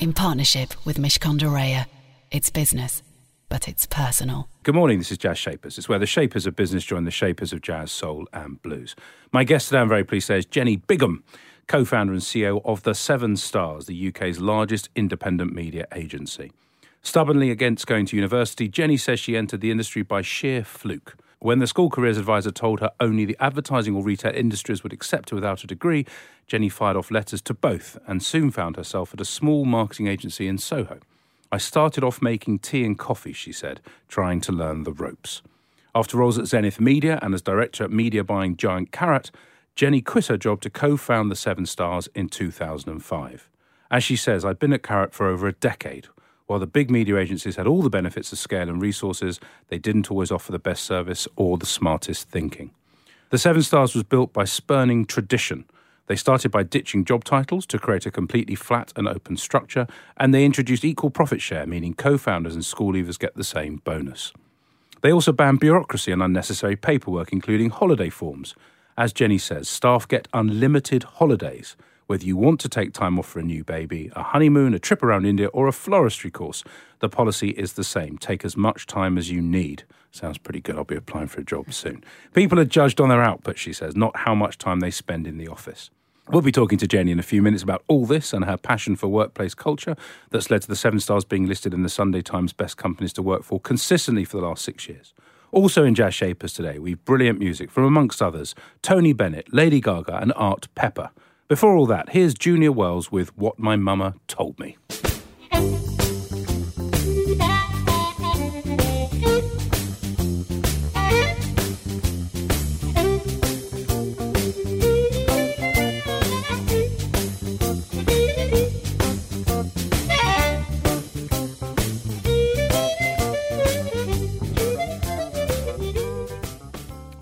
in partnership with Mishcon de Reya. It's business, but it's personal. Good morning, this is Jazz Shapers. It's where the shapers of business join the shapers of jazz, soul, and blues. My guest today, I'm very pleased to say, is Jenny Biggam, co founder and CEO of The Seven Stars, the UK's largest independent media agency. Stubbornly against going to university, Jenny says she entered the industry by sheer fluke. When the school careers advisor told her only the advertising or retail industries would accept her without a degree, Jenny fired off letters to both and soon found herself at a small marketing agency in Soho. I started off making tea and coffee, she said, trying to learn the ropes. After roles at Zenith Media and as director at media buying giant Carat, Jenny quit her job to co found the Seven Stars in 2005. As she says, I'd been at Carat for over a decade, while the big media agencies had all the benefits of scale and resources, they didn't always offer the best service or the smartest thinking. The Seven Stars was built by spurning tradition. They started by ditching job titles to create a completely flat and open structure, and they introduced equal profit share, meaning co founders and school leavers get the same bonus. They also banned bureaucracy and unnecessary paperwork, including holiday forms. As Jenny says, staff get unlimited holidays whether you want to take time off for a new baby, a honeymoon, a trip around India, or a floristry course, the policy is the same. Take as much time as you need. Sounds pretty good. I'll be applying for a job soon. People are judged on their output, she says, not how much time they spend in the office. We'll be talking to Jenny in a few minutes about all this and her passion for workplace culture that's led to the Seven Stars being listed in the Sunday Times Best Companies to Work For consistently for the last six years. Also in Jazz Shapers today, we've brilliant music from, amongst others, Tony Bennett, Lady Gaga, and Art Pepper. Before all that, here's Junior Wells with What My Mama Told Me.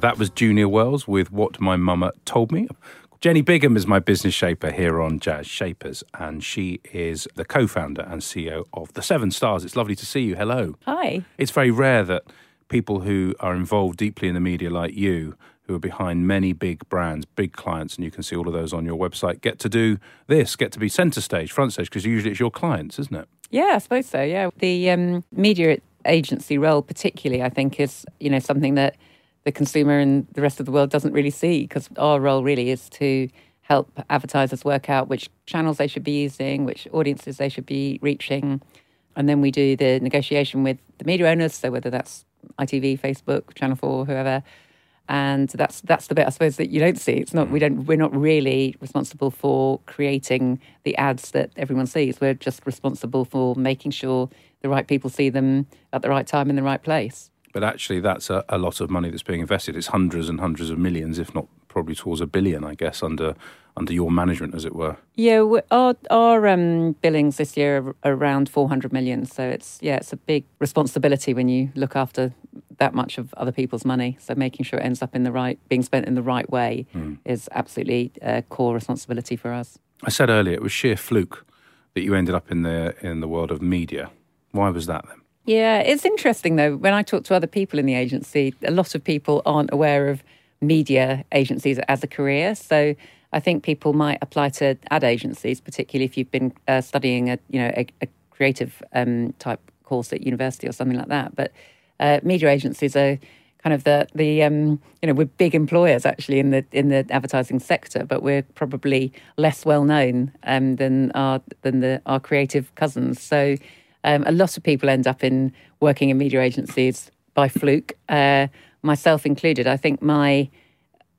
That was Junior Wells with What My Mama Told Me. Jenny Biggam is my business shaper here on Jazz Shapers, and she is the co founder and CEO of The Seven Stars. It's lovely to see you. Hello. Hi. It's very rare that people who are involved deeply in the media, like you, who are behind many big brands, big clients, and you can see all of those on your website, get to do this, get to be centre stage, front stage, because usually it's your clients, isn't it? Yeah, I suppose so. Yeah. The um, media agency role, particularly, I think, is you know something that the consumer and the rest of the world doesn't really see because our role really is to help advertisers work out which channels they should be using, which audiences they should be reaching. And then we do the negotiation with the media owners, so whether that's ITV, Facebook, Channel 4, whoever. And that's that's the bit I suppose that you don't see. It's not we don't we're not really responsible for creating the ads that everyone sees. We're just responsible for making sure the right people see them at the right time in the right place. But actually, that's a, a, lot of money that's being invested. It's hundreds and hundreds of millions, if not probably towards a billion, I guess, under under your management, as it were. Yeah, our our um, billings this year are around four hundred million. So it's yeah, it's a big responsibility when you look after that much of other people's money. So making sure it ends up in the right, being spent in the right way, mm. is absolutely a core responsibility for us. I said earlier it was sheer fluke that you ended up in the in the world of media. Why was that then? Yeah, it's interesting though. When I talk to other people in the agency, a lot of people aren't aware of media agencies as a career. So I think people might apply to ad agencies, particularly if you've been uh, studying a you know a, a creative um, type course at university or something like that. But uh, media agencies are kind of the the um, you know we're big employers actually in the in the advertising sector, but we're probably less well known um, than our than the our creative cousins. So um, a lot of people end up in working in media agencies by fluke, uh, myself included. I think my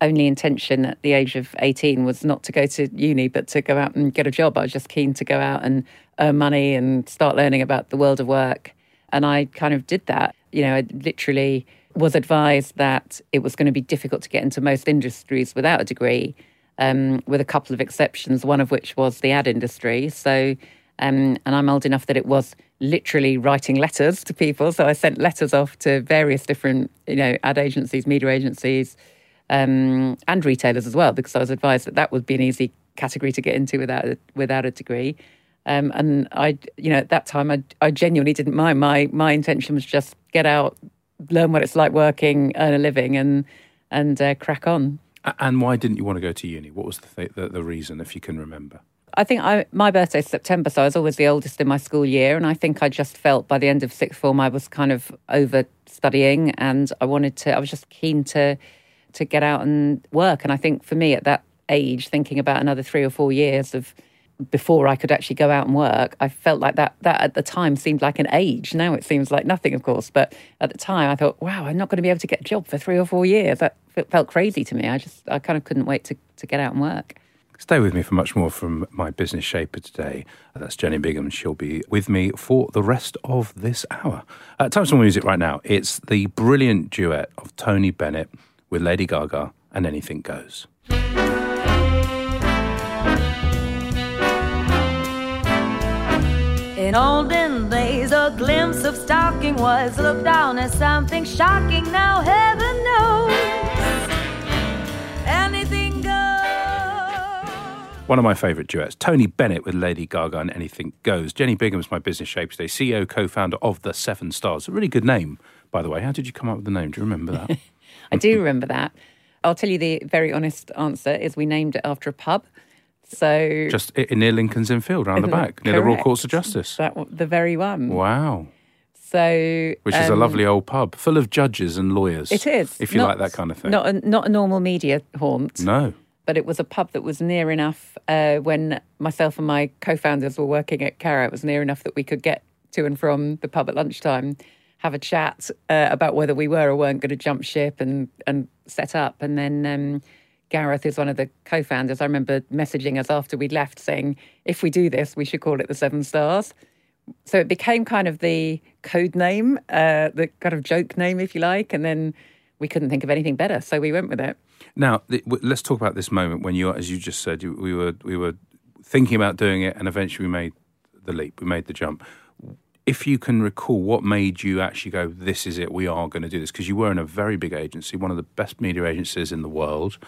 only intention at the age of 18 was not to go to uni, but to go out and get a job. I was just keen to go out and earn money and start learning about the world of work. And I kind of did that. You know, I literally was advised that it was going to be difficult to get into most industries without a degree, um, with a couple of exceptions, one of which was the ad industry. So Um, and I'm old enough that it was literally writing letters to people. So I sent letters off to various different, you know, ad agencies, media agencies, um, and retailers as well, because I was advised that that would be an easy category to get into without a, without a degree. Um, and I, you know, at that time, I, I genuinely didn't mind. My my intention was just get out, learn what it's like working, earn a living, and and uh, crack on. And why didn't you want to go to uni? What was the, th- the, the reason, if you can remember? I think I, my birthday's September, so I was always the oldest in my school year, and I think I just felt by the end of sixth form I was kind of over studying, and I wanted to. I was just keen to to get out and work, and I think for me at that age, thinking about another three or four years of before I could actually go out and work, I felt like that that at the time seemed like an age. Now it seems like nothing, of course, but at the time I thought, wow, I'm not going to be able to get a job for three or four years. That felt crazy to me. I just I kind of couldn't wait to to get out and work. Stay with me for much more from my business shaper today. That's Jenny Biggam. She'll be with me for the rest of this hour. Uh, time for some music right now. It's the brilliant duet of Tony Bennett with Lady Gaga and Anything Goes. In olden days, a glimpse of stalking was looked on as something shocking. Now, heaven knows, One of my favourite duets, Tony Bennett with Lady Gaga and Anything Goes. Jenny Biggam's my business shape today, CEO, co founder of The Seven Stars. A really good name, by the way. How did you come up with the name? Do you remember that? I do remember that. I'll tell you the very honest answer is we named it after a pub. So just near Lincoln's Inn Field, around the back, near the Royal Courts of Justice. That the very one. Wow. So, which is a um, lovely old pub full of judges and lawyers. It is, if you not, like that kind of thing. Not a, not a normal media haunt. No, but it was a pub that was near enough. Uh, when myself and my co-founders were working at Cara, it was near enough that we could get to and from the pub at lunchtime, have a chat uh, about whether we were or weren't going to jump ship and and set up, and then. Um, Gareth is one of the co founders. I remember messaging us after we'd left saying, if we do this, we should call it the Seven Stars. So it became kind of the code name, uh, the kind of joke name, if you like. And then we couldn't think of anything better. So we went with it. Now, let's talk about this moment when you, as you just said, we were, we were thinking about doing it and eventually we made the leap, we made the jump if you can recall what made you actually go, this is it, we are going to do this, because you were in a very big agency, one of the best media agencies in the world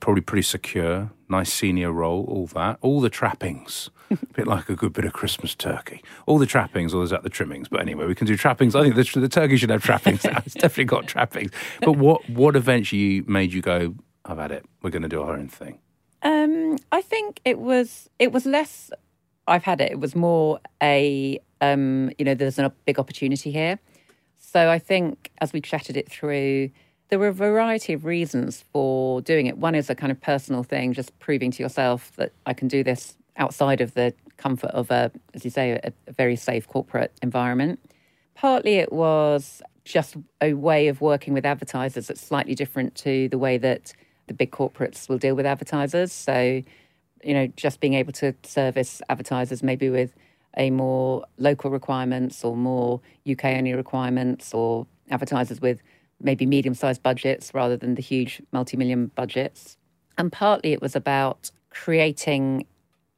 probably pretty secure, nice senior role, all that, all the trappings. a bit like a good bit of Christmas turkey. All the trappings, or is that the trimmings? But anyway, we can do trappings. I think the, the turkey should have trappings. it's definitely got trappings. But what what eventually made you go? I've had it. We're going to do our own thing. Um, I think it was it was less. I've had it. It was more a um, you know. There's a big opportunity here. So I think as we chatted it through there were a variety of reasons for doing it. One is a kind of personal thing, just proving to yourself that I can do this outside of the comfort of a, as you say, a, a very safe corporate environment. Partly it was just a way of working with advertisers that's slightly different to the way that the big corporates will deal with advertisers. So, you know, just being able to service advertisers maybe with a more local requirements or more UK only requirements or advertisers with maybe medium sized budgets rather than the huge multi million budgets. And partly it was about creating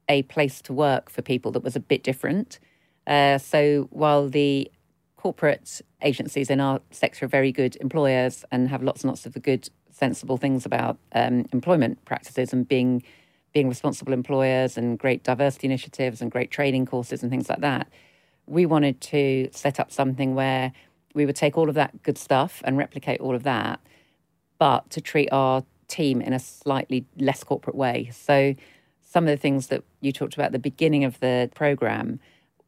a place to work for people that was a bit different. Uh, so while the corporate agencies in our sector are very good employers and have lots and lots of the good, sensible things about um, employment practices and being being responsible employers and great diversity initiatives and great training courses and things like that, we wanted to set up something where we would take all of that good stuff and replicate all of that, but to treat our team in a slightly less corporate way. So some of the things that you talked about at the beginning of the program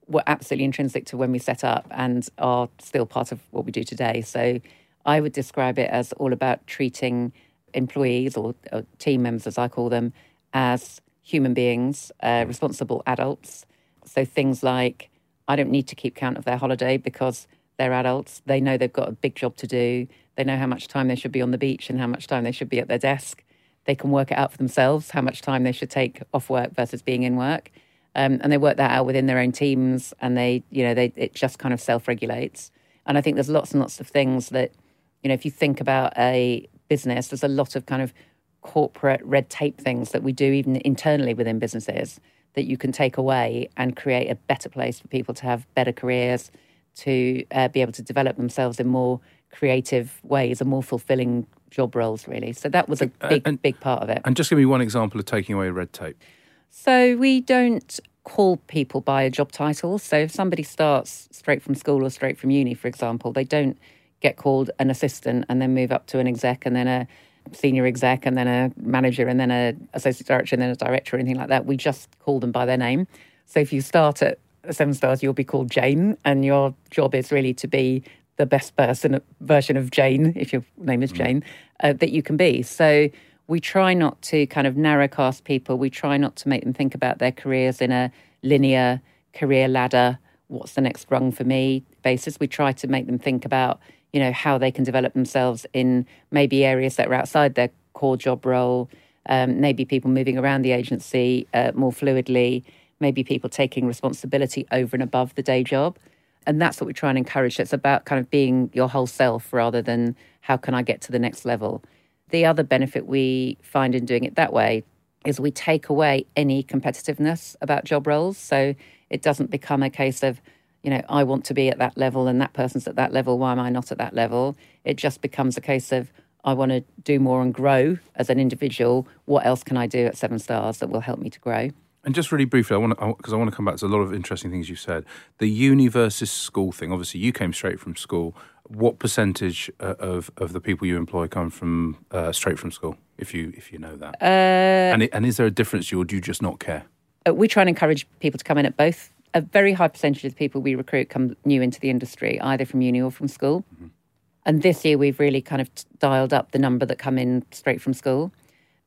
were absolutely intrinsic to when we set up and are still part of what we do today. So I would describe it as all about treating employees or, or team members, as I call them, as human beings, uh, responsible adults. So things like I don't need to keep count of their holiday because they're adults. They know they've got a big job to do. They know how much time they should be on the beach and how much time they should be at their desk. They can work it out for themselves how much time they should take off work versus being in work. Um, and they work that out within their own teams and they, you know, they, it just kind of self regulates. And I think there's lots and lots of things that, you know, if you think about a business, there's a lot of kind of corporate red tape things that we do even internally within businesses that you can take away and create a better place for people to have better careers, to uh, be able to develop themselves in more creative ways and more fulfilling job roles, really. So that was a big, and, big part of it. And just give me one example of taking away red tape. So we don't call people by a job title. So if somebody starts straight from school or straight from uni, for example, they don't get called an assistant and then move up to an exec and then a senior exec and then a manager and then a associate director and then a director or anything like that. We just call them by their name. So if you start at Seven Stars, you'll be called Jane, and your job is really to be the best person version of Jane, if your name is mm. Jane, uh, that you can be. So we try not to kind of narrowcast people. We try not to make them think about their careers in a linear career ladder. What's the next rung for me basis? We try to make them think about you know how they can develop themselves in maybe areas that are outside their core job role. Um, maybe people moving around the agency uh, more fluidly. Maybe people taking responsibility over and above the day job. And that's what we try and encourage. It's about kind of being your whole self rather than how can I get to the next level. The other benefit we find in doing it that way is we take away any competitiveness about job roles. So it doesn't become a case of, you know, I want to be at that level and that person's at that level. Why am I not at that level? It just becomes a case of I want to do more and grow as an individual. What else can I do at Seven Stars that will help me to grow? And just really briefly, I want to because I want to come back to a lot of interesting things you said. The uni versus school thing. Obviously, you came straight from school. What percentage uh, of of the people you employ come from uh, straight from school? If you if you know that, uh, and and is there a difference, or do you just not care? Uh, we try and encourage people to come in at both a very high percentage of the people we recruit come new into the industry, either from uni or from school. Mm-hmm. And this year, we've really kind of dialed up the number that come in straight from school.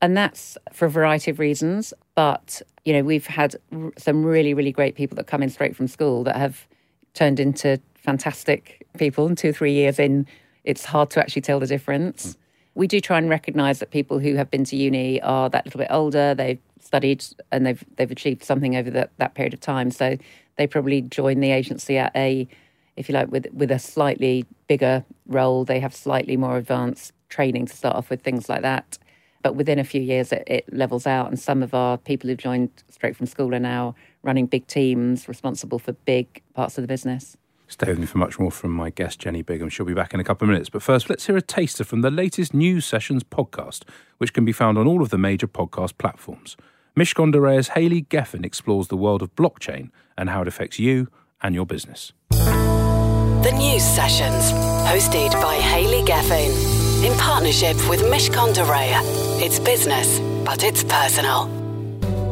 And that's for a variety of reasons. But, you know, we've had r- some really, really great people that come in straight from school that have turned into fantastic people. And two or three years in, it's hard to actually tell the difference. Mm. We do try and recognise that people who have been to uni are that little bit older. They've studied and they've they've achieved something over that, that period of time. So they probably join the agency at a, if you like, with with a slightly bigger role. They have slightly more advanced training to start off with, things like that. But within a few years, it, it levels out, and some of our people who've joined straight from school are now running big teams, responsible for big parts of the business. Stay with me for much more from my guest, Jenny Biggam. She'll be back in a couple of minutes. But first, let's hear a taster from the latest News Sessions podcast, which can be found on all of the major podcast platforms. Mishcon de Reya's Hayley Geffen explores the world of blockchain and how it affects you and your business. The News Sessions, hosted by Hayley Geffen, in partnership with Mishcon de Reya. It's business, but it's personal.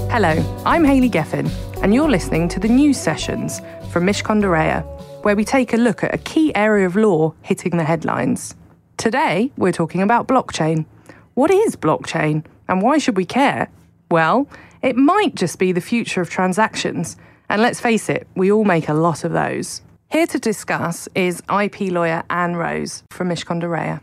Hello, I'm Hayley Geffen, and you're listening to the News Sessions from Mishcon de Reya, where we take a look at a key area of law hitting the headlines. Today, we're talking about blockchain. What is blockchain, and why should we care? Well, it might just be the future of transactions. And let's face it, we all make a lot of those. Here to discuss is IP lawyer Anne Rose from Mishcon de Reya.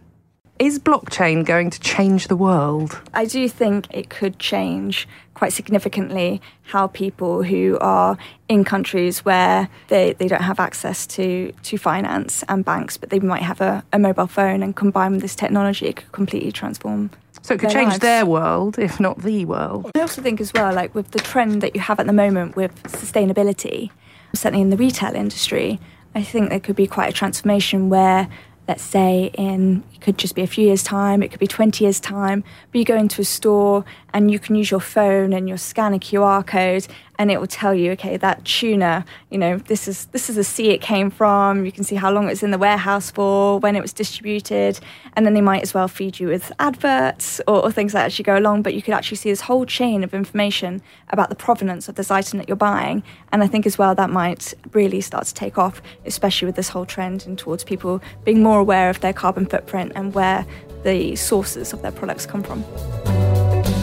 Is blockchain going to change the world? I do think it could change quite significantly how people who are in countries where they, they don't have access to, to finance and banks, but they might have a, a mobile phone and combine with this technology, it could completely transform so it could change lives. their world, if not the world. I also think as well, like with the trend that you have at the moment with sustainability, certainly in the retail industry, I think there could be quite a transformation where let's say in it could just be a few years time it could be 20 years time but you go into a store and you can use your phone and you scan a qr code and it will tell you okay that tuna you know this is this is the sea it came from. You can see how long it's in the warehouse for when it was distributed and then they might as well feed you with adverts or, or things that actually go along. But you could actually see this whole chain of information about the provenance of this item that you're buying. And i think as well that might really start to take off especially with this whole trend and towards people being more aware of their carbon footprint and where the sources of their products come from.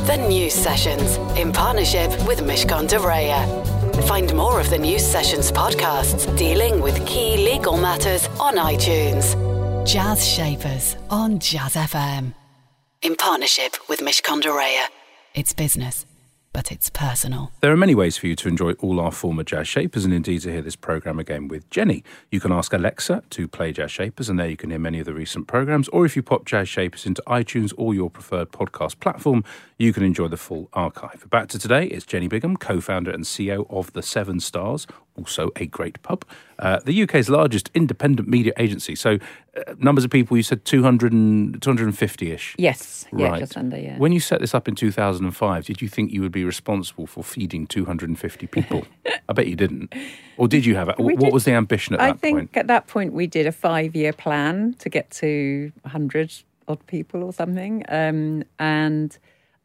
The News Sessions in partnership with Mishcon de Reya. Find more of the News Sessions podcasts dealing with key legal matters on iTunes. Jazz Shapers on Jazz FM. In partnership with Mishcon de Reya. It's business, but it's personal. There are many ways for you to enjoy all our former Jazz Shapers and indeed to hear this programme again with Jenny. You can ask Alexa to play Jazz Shapers, and there you can hear many of the recent programmes. Or if you pop Jazz Shapers into iTunes or your preferred podcast platform, you can enjoy the full archive. Back to today, it's Jenny Biggam, co founder and CEO of The Seven Stars, also a great pub, uh, the UK's largest independent media agency. So, uh, numbers of people, you said 200 and, 250 ish. Yes, yeah, Right. just under, yeah. When you set this up in 2005, did you think you would be responsible for feeding 250 people? I bet you didn't. Or did you have it? We What did- was the ambition at I that think at that point we did a five year plan to get to 100 odd people or something. Um, and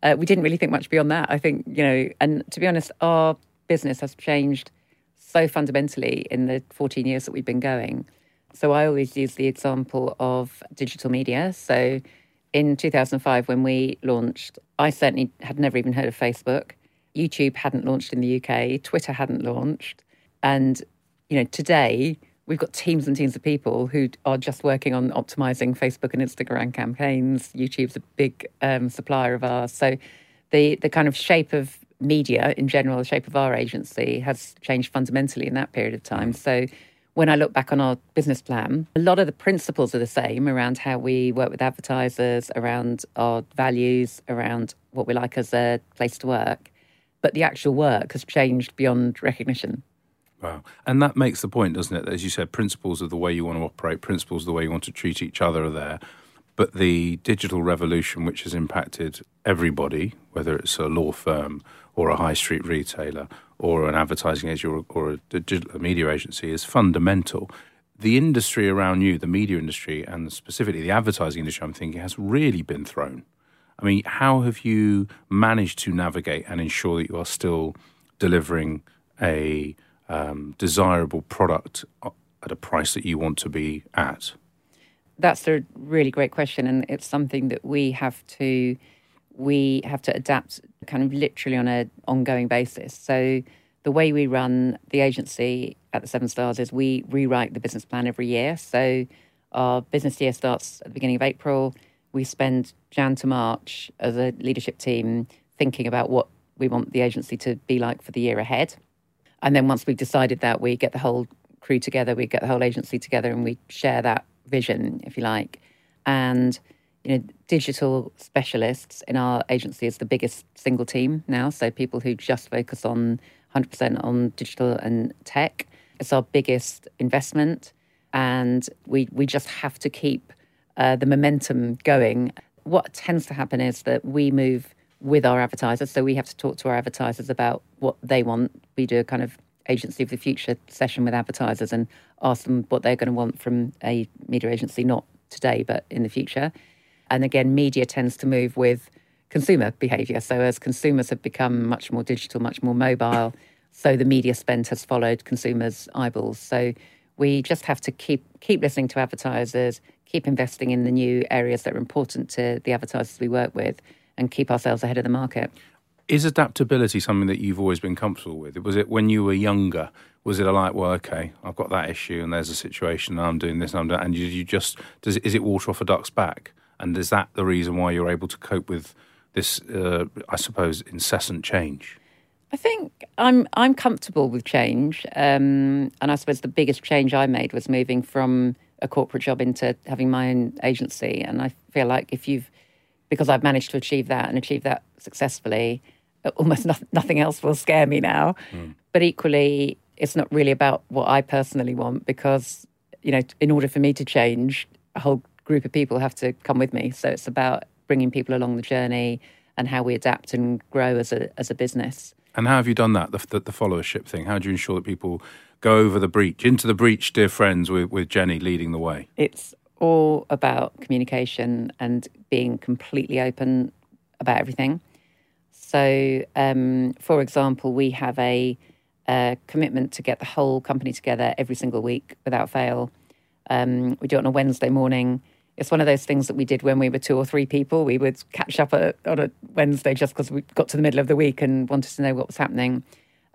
uh, we didn't really think much beyond that. I think, you know, and to be honest, our business has changed so fundamentally in the 14 years that we've been going. So I always use the example of digital media. So in 2005, when we launched, I certainly had never even heard of Facebook. YouTube hadn't launched in the UK, Twitter hadn't launched. And, you know, today we've got teams and teams of people who are just working on optimizing Facebook and Instagram campaigns. YouTube's a big um, supplier of ours. So the, the kind of shape of media in general, the shape of our agency has changed fundamentally in that period of time. So when I look back on our business plan, a lot of the principles are the same around how we work with advertisers, around our values, around what we like as a place to work. But the actual work has changed beyond recognition. Wow. And that makes the point, doesn't it? As you said, principles of the way you want to operate, principles of the way you want to treat each other are there. But the digital revolution, which has impacted everybody, whether it's a law firm or a high street retailer or an advertising agency or, or a digital media agency, is fundamental. The industry around you, the media industry, and specifically the advertising industry, I'm thinking, has really been thrown. I mean, how have you managed to navigate and ensure that you are still delivering a um, desirable product at a price that you want to be at? That's a really great question, and it's something that we have to we have to adapt kind of literally on an ongoing basis. So the way we run the agency at the Seven Stars is we rewrite the business plan every year. So our business year starts at the beginning of April. We spend Jan to March as a leadership team thinking about what we want the agency to be like for the year ahead. And then once we've decided that, we get the whole crew together, we get the whole agency together, and we share that vision, if you like. And you know, digital specialists in our agency is the biggest single team now. So people who just focus on 100% on digital and tech. It's our biggest investment, and we we just have to keep uh, the momentum going. What tends to happen is that we move with our advertisers, so we have to talk to our advertisers about what they want. We do a kind of agency of the future session with advertisers and ask them what they're going to want from a media agency, not today, but in the future. And again, media tends to move with consumer behaviour. So as consumers have become much more digital, much more mobile, so the media spend has followed consumers' eyeballs. So we just have to keep keep listening to advertisers, keep investing in the new areas that are important to the advertisers we work with, and keep ourselves ahead of the market. Is adaptability something that you've always been comfortable with? Was it when you were younger? Was it a like, well, okay, I've got that issue, and there's a situation, and I'm doing this, and I'm doing, and you, you just does is it water off a duck's back? And is that the reason why you're able to cope with this, uh, I suppose, incessant change? I think I'm I'm comfortable with change, um, and I suppose the biggest change I made was moving from a corporate job into having my own agency. And I feel like if you've because I've managed to achieve that and achieve that successfully, almost no, nothing else will scare me now. But equally, it's not really about what I personally want because you know, in order for me to change, a whole group of people have to come with me. So it's about bringing people along the journey and how we adapt and grow as a as a business. And how have you done that, the, the, the followership thing? How do you ensure that people go over the breach, into the breach, dear friends, with, with Jenny leading the way? It's all about communication and being completely open about everything. So, um, for example, we have a, a commitment to get the whole company together every single week without fail. Um, we do it on a Wednesday morning. It's one of those things that we did when we were two or three people. We would catch up at, on a Wednesday just because we got to the middle of the week and wanted to know what was happening.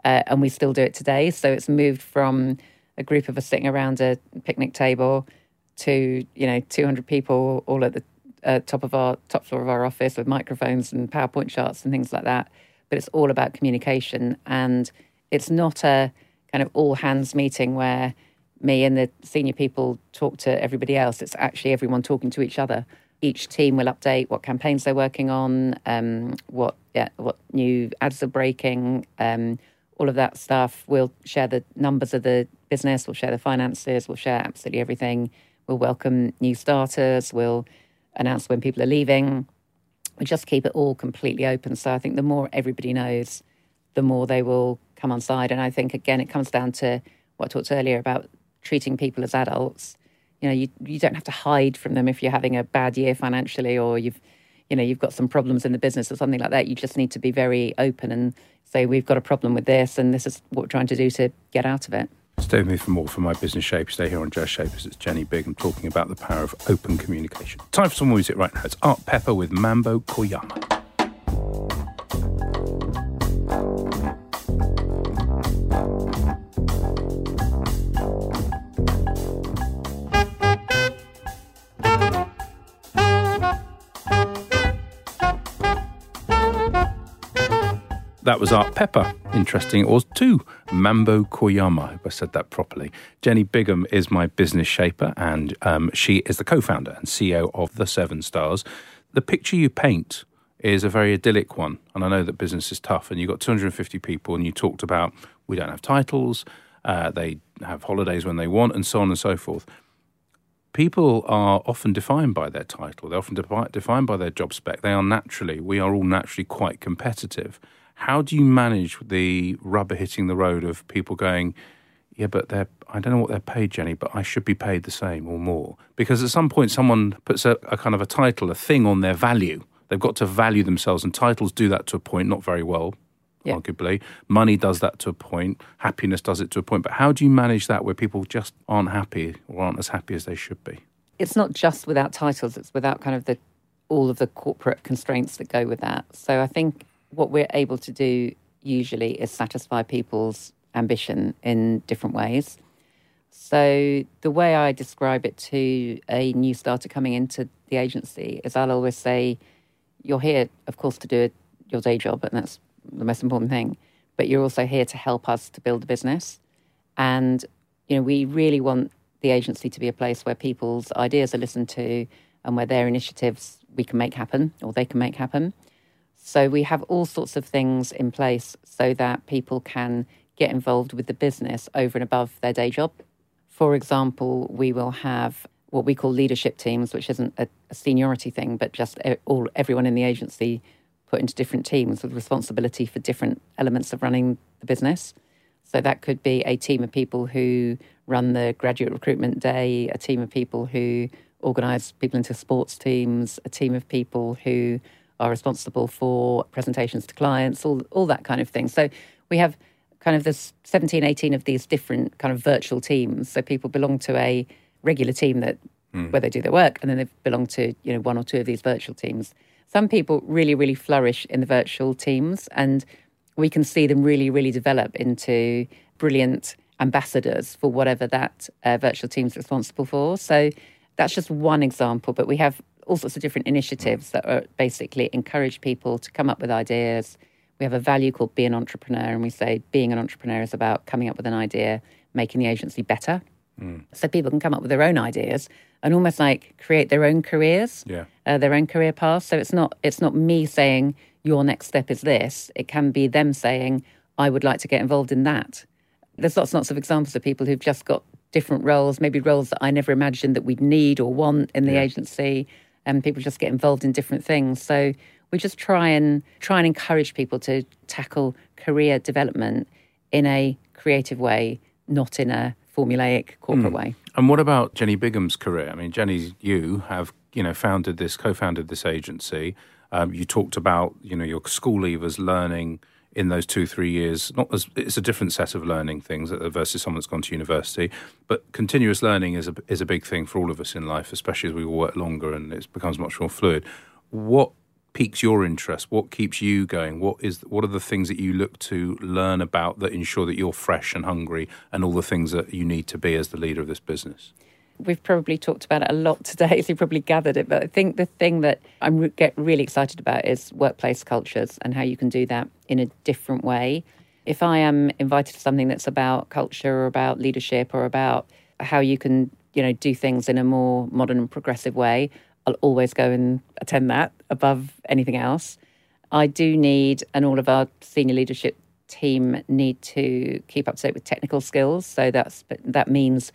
Uh, and we still do it today. So it's moved from a group of us sitting around a picnic table to you know 200 people all at the uh, top of our top floor of our office with microphones and PowerPoint charts and things like that. but it's all about communication. And it's not a kind of all hands meeting where me and the senior people talk to everybody else. It's actually everyone talking to each other. Each team will update what campaigns they're working on, um, what yeah, what new ads are breaking, um, all of that stuff. We'll share the numbers of the business, we'll share the finances, we'll share absolutely everything. We'll welcome new starters, we'll announce when people are leaving. We just keep it all completely open. So I think the more everybody knows, the more they will come on side. And I think again, it comes down to what I talked earlier about treating people as adults. You know, you you don't have to hide from them if you're having a bad year financially or you've you know you've got some problems in the business or something like that. You just need to be very open and say we've got a problem with this and this is what we're trying to do to get out of it. Stay with me for more from my business shape. Stay here on Jazz Shapers. It's Jenny Big. I'm talking about the power of open communication. Time for some music right now. It's Art Pepper with Mambo Koyama. That was Art Pepper. Interesting. It was too. Mambo Koyama. I hope I said that properly. Jenny Biggam is my business shaper, and um, she is the co founder and CEO of The Seven Stars. The picture you paint is a very idyllic one. And I know that business is tough, and you've got 250 people, and you talked about we don't have titles, uh, they have holidays when they want, and so on and so forth people are often defined by their title. They're often defi- defined by their job spec. They are naturally, we are all naturally quite competitive. How do you manage the rubber hitting the road of people going, yeah, but they're, I don't know what they're paid, Jenny, but I should be paid the same or more? Because at some point, someone puts a, a kind of a title, a thing on their value. They've got to value themselves, and titles do that to a point, not very well, yeah. arguably. Money does that to a point. Happiness does it to a point. But how do you manage that where people just aren't happy or aren't as happy as they should be? It's not just without titles, it's without kind of the all of the corporate constraints that go with that. So I think what we're able to do usually is satisfy people's ambition in different ways. So, the way I describe it to a new starter coming into the agency is I'll always say, You're here, of course, to do your day job, and that's the most important thing, but you're also here to help us to build a business. And, you know, we really want the agency to be a place where people's ideas are listened to and where their initiatives we can make happen or they can make happen. So we have all sorts of things in place so that people can get involved with the business over and above their day job. For example, we will have what we call leadership teams, which isn't a, a seniority thing, but just all everyone in the agency put into different teams with responsibility for different elements of running the business. So that could be a team of people who run the graduate recruitment day, a team of people who organise people into sports teams, a team of people who are responsible for presentations to clients, all, all that kind of thing. So we have kind of this 17, 18 of these different kind of virtual teams. So people belong to a regular team that mm. where they do their work, and then they belong to you know one or two of these virtual teams. Some people really, really flourish in the virtual teams, and we can see them really, really develop into brilliant ambassadors for whatever that uh, virtual team is responsible for. So that's just one example, but we have all sorts of different initiatives that are basically encourage people to come up with ideas. We have a value called Be an Entrepreneur, and we say being an entrepreneur is about coming up with an idea, making the agency better. Mm. So people can come up with their own ideas and almost like create their own careers, yeah. uh, their own career path. So it's not it's not me saying your next step is this. It can be them saying I would like to get involved in that. There's lots and lots of examples of people who've just got different roles, maybe roles that I never imagined that we'd need or want in the yeah. agency and people just get involved in different things. So we just try and try and encourage people to tackle career development in a creative way, not in a formulaic corporate mm. way. And what about Jenny Biggam's career? I mean, Jenny, you have you know founded this, co-founded this agency. Um, you talked about you know your school leavers learning in those two three years. Not as it's a different set of learning things versus someone that's gone to university, but continuous learning is a is a big thing for all of us in life, especially as we work longer and it becomes much more fluid. What piques your interest? What keeps you going? What is what are the things that you look to learn about that ensure that you're fresh and hungry and all the things that you need to be as the leader of this business? We've probably talked about it a lot today, so you probably gathered it. But I think the thing that I get really excited about is workplace cultures and how you can do that in a different way. If I am invited to something that's about culture or about leadership or about how you can, you know, do things in a more modern and progressive way, I'll always go and attend that above anything else. I do need, and all of our senior leadership team need to keep up to date with technical skills. So that's that means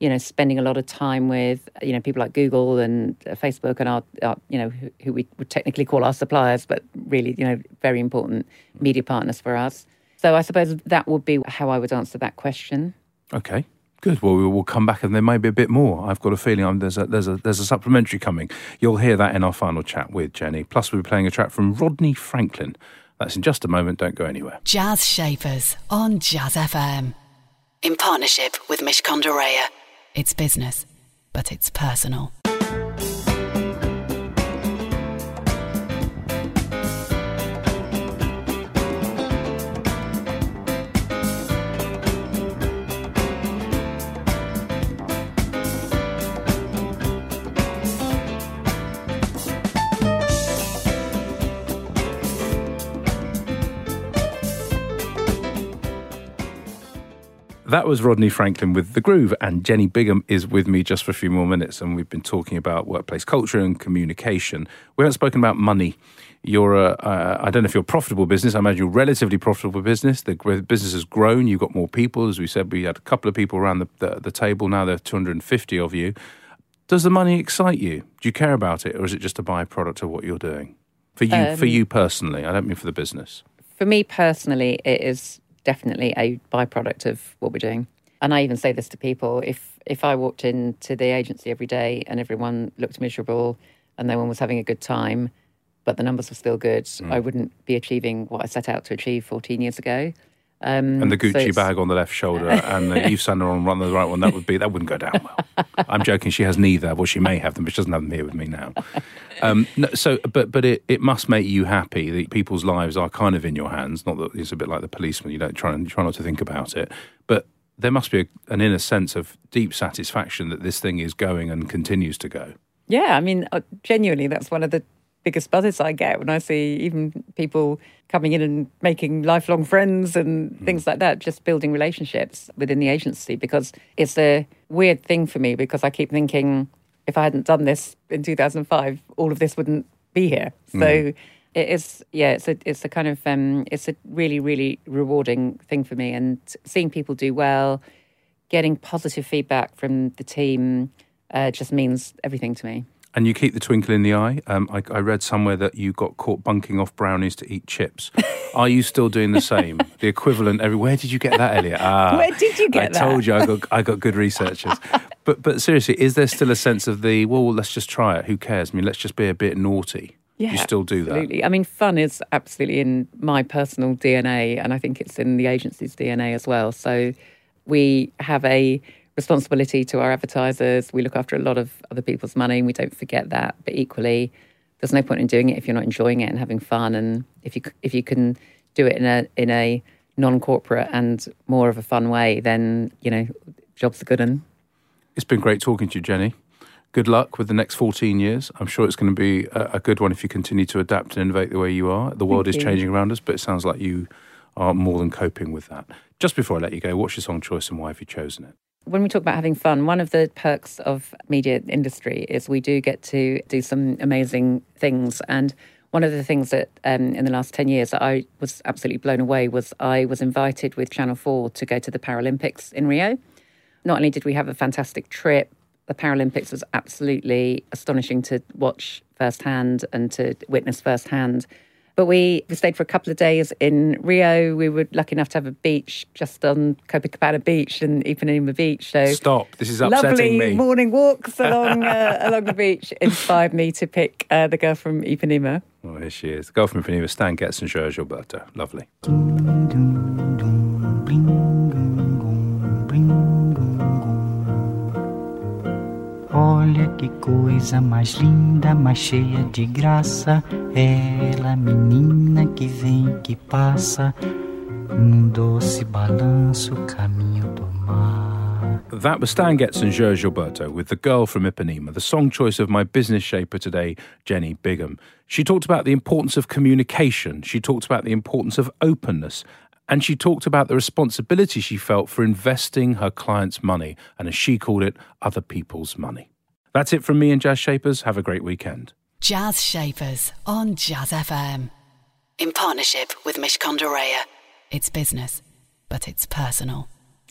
you know, spending a lot of time with, you know, people like Google and uh, Facebook and our, our you know, who, who, we would technically call our suppliers, but really, you know, very important media partners for us. So I suppose that would be how I would answer that question. Okay. Good. Well, we will come back, and there may be a bit more. I've got a feeling I'm, there's a there's a there's a supplementary coming. You'll hear that in our final chat with Jenny. Plus, we'll be playing a track from Rodney Franklin. That's in just a moment. Don't go anywhere. Jazz Shapers on Jazz FM in partnership with Mishcon de Reya. It's business, but it's personal. That was Rodney Franklin with The Groove, and Jenny Biggam is with me just for a few more minutes. And we've been talking about workplace culture and communication. We haven't spoken about money. You're a, uh, I don't know if you're a profitable business. I imagine you're a relatively profitable business. The business has grown. You've got more people. As we said, we had a couple of people around the, the, the table. Now there are 250 of you. Does the money excite you? Do you care about it, or is it just a byproduct of what you're doing? For you, um, for you personally, I don't mean for the business. For me personally, it is definitely a byproduct of what we're doing. And I even say this to people if if I walked into the agency every day and everyone looked miserable and no one was having a good time, but the numbers were still good, mm. I wouldn't be achieving what I set out to achieve 14 years ago. Um, and the Gucci so bag on the left shoulder and the Yves Saint Laurent on the right one, that would be that wouldn't go down well. I'm joking. She has neither. Well, she may have them, but she doesn't have them here with me now. Um, no, so, but but it, it must make you happy that people's lives are kind of in your hands. Not that it's a bit like the policeman. You don't try and try not to think about it, but there must be a, an inner sense of deep satisfaction that this thing is going and continues to go. Yeah, I mean, uh, genuinely, that's one of the biggest buzzes I get when I see even people coming in and making lifelong friends and mm. things like that, just building relationships within the agency because it's a weird thing for me because I keep thinking if I hadn't done this in 2005, all of this wouldn't be here. So mm. it is, yeah, it's a, it's a kind of, um, it's a really, really rewarding thing for me. And seeing people do well, getting positive feedback from the team uh, just means everything to me. And you keep the twinkle in the eye. Um, I, I, read somewhere that you got caught bunking off brownies to eat chips. Are you still doing the same? the equivalent every. Where did you get that, Elliot? Ah, Where did you get I that? I told you I got I got good researchers. but but seriously, is there still a sense of the well? Let's just try it. Who cares? I mean, let's just be a bit naughty. Yeah, you still do that? absolutely. that. I mean, fun is absolutely in my personal DNA, and I think it's in the agency's DNA as well. So we have a responsibility to our advertisers. We look after a lot of other people's money and we don't forget that. But equally, there's no point in doing it if you're not enjoying it and having fun. And if you if you can do it in a in a non-corporate and more of a fun way, then you know jobs are good. And it's been great talking to you, Jenny. Good luck with the next 14 years. I'm sure it's going to be a, a good one if you continue to adapt and innovate the way you are. The world Thank is you. changing around us, but it sounds like you are more than coping with that. Just before I let you go, what's your song choice and why have you chosen it? When we talk about having fun, one of the perks of media industry is we do get to do some amazing things. And one of the things that um, in the last 10 years that I was absolutely blown away was I was invited with Channel 4 to go to the Paralympics in Rio. Not only did we have a fantastic trip, the Paralympics was absolutely astonishing to watch firsthand and to witness firsthand. But we, we stayed for a couple of days in Rio. We were lucky enough to have a beach just on Copacabana Beach and Ipanema Beach. So stop. This is upsetting lovely me. morning walks along uh, along the beach inspired me to pick uh, the girl from Ipanema. Oh, here she is. The girl from Ipanema, Stan Getz and João Gilberto. Lovely. Olha que coisa mais linda, mais cheia de graça. Ela, menina que vem, que passa, num doce balanço, caminho do mar. That was Stan Getz and Joe Gilberto with The Girl from Ipanema, the song choice of my business shaper today, Jenny Biggam. She talked about the importance of communication, she talked about the importance of openness, and she talked about the responsibility she felt for investing her clients' money, and as she called it, other people's money. That's it from me and Jazz Shapers. Have a great weekend. Jazz Shapers on Jazz FM. In partnership with Mishcon. It's business, but it's personal.